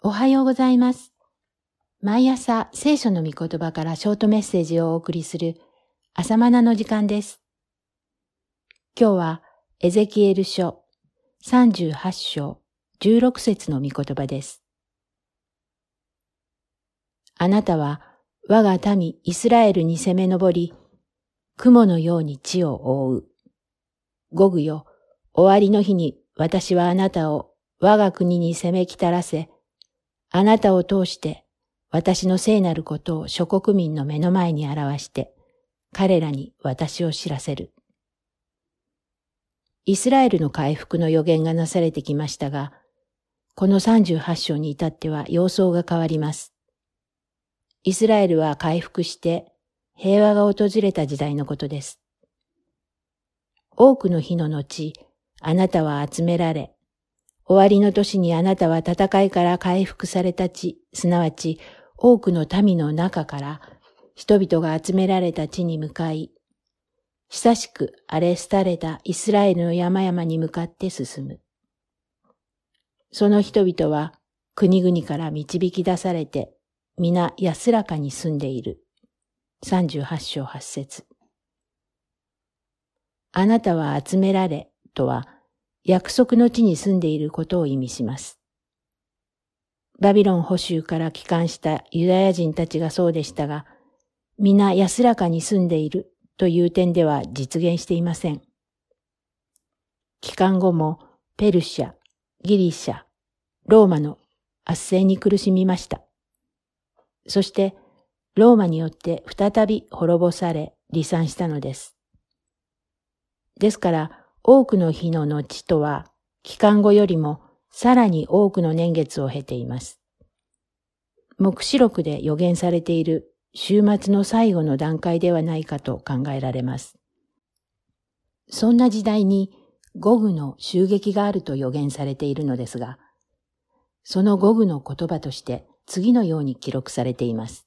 おはようございます。毎朝聖書の御言葉からショートメッセージをお送りする朝マナの時間です。今日はエゼキエル書38章16節の御言葉です。あなたは我が民イスラエルに攻め上り、雲のように地を覆う。午後よ、終わりの日に私はあなたを我が国に攻め来たらせ、あなたを通して私の聖なることを諸国民の目の前に表して、彼らに私を知らせる。イスラエルの回復の予言がなされてきましたが、この38章に至っては様相が変わります。イスラエルは回復して平和が訪れた時代のことです。多くの日の後、あなたは集められ、終わりの年にあなたは戦いから回復された地、すなわち多くの民の中から人々が集められた地に向かい、久しく荒れ廃れたイスラエルの山々に向かって進む。その人々は国々から導き出されて皆安らかに住んでいる。38章8節あなたは集められとは約束の地に住んでいることを意味します。バビロン保守から帰還したユダヤ人たちがそうでしたが、皆安らかに住んでいるという点では実現していません。帰還後もペルシャ、ギリシャ、ローマの圧政に苦しみました。そしてローマによって再び滅ぼされ離散したのです。ですから多くの日の後とは、期間後よりもさらに多くの年月を経ています。目視録で予言されている週末の最後の段階ではないかと考えられます。そんな時代にゴグの襲撃があると予言されているのですが、そのゴグの言葉として次のように記録されています。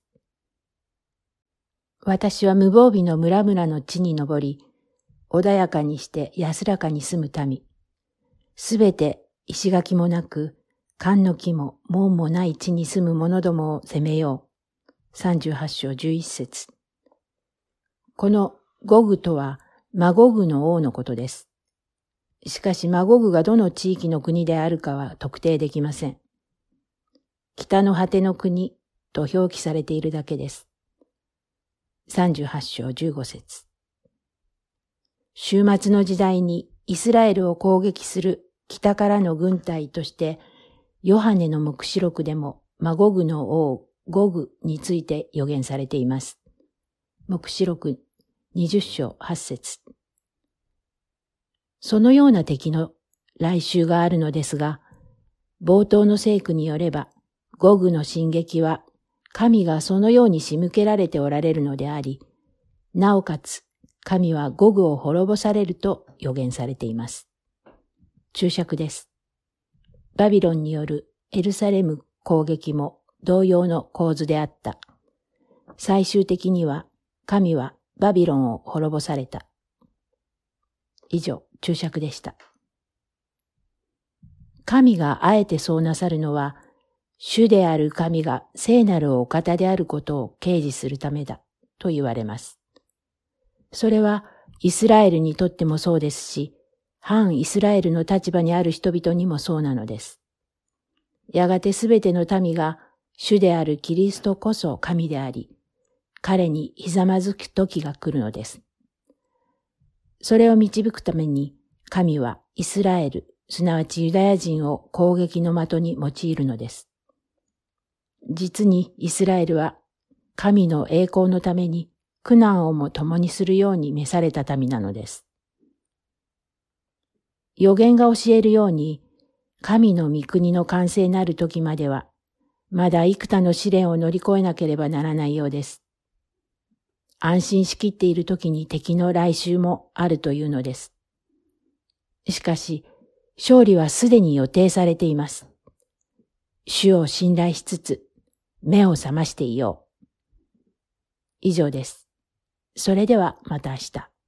私は無防備の村々の地に登り、穏やかにして安らかに住む民。すべて石垣もなく、勘の木も門もない地に住む者どもを攻めよう。38章11節このゴグとは、マゴグの王のことです。しかし、マゴグがどの地域の国であるかは特定できません。北の果ての国と表記されているだけです。38章15節終末の時代にイスラエルを攻撃する北からの軍隊として、ヨハネの目視録でもマゴグの王ゴグについて予言されています。目視録20章8節そのような敵の来襲があるのですが、冒頭の聖句によれば、ゴグの進撃は神がそのように仕向けられておられるのであり、なおかつ神はゴグを滅ぼされると予言されています。注釈です。バビロンによるエルサレム攻撃も同様の構図であった。最終的には神はバビロンを滅ぼされた。以上、注釈でした。神があえてそうなさるのは、主である神が聖なるお方であることを掲示するためだと言われます。それはイスラエルにとってもそうですし、反イスラエルの立場にある人々にもそうなのです。やがてすべての民が主であるキリストこそ神であり、彼にひざまずく時が来るのです。それを導くために神はイスラエル、すなわちユダヤ人を攻撃の的に用いるのです。実にイスラエルは神の栄光のために苦難をも共にするように召された民なのです。予言が教えるように、神の御国の完成なる時までは、まだ幾多の試練を乗り越えなければならないようです。安心しきっている時に敵の来襲もあるというのです。しかし、勝利はすでに予定されています。主を信頼しつつ、目を覚ましていよう。以上です。それではまた明日。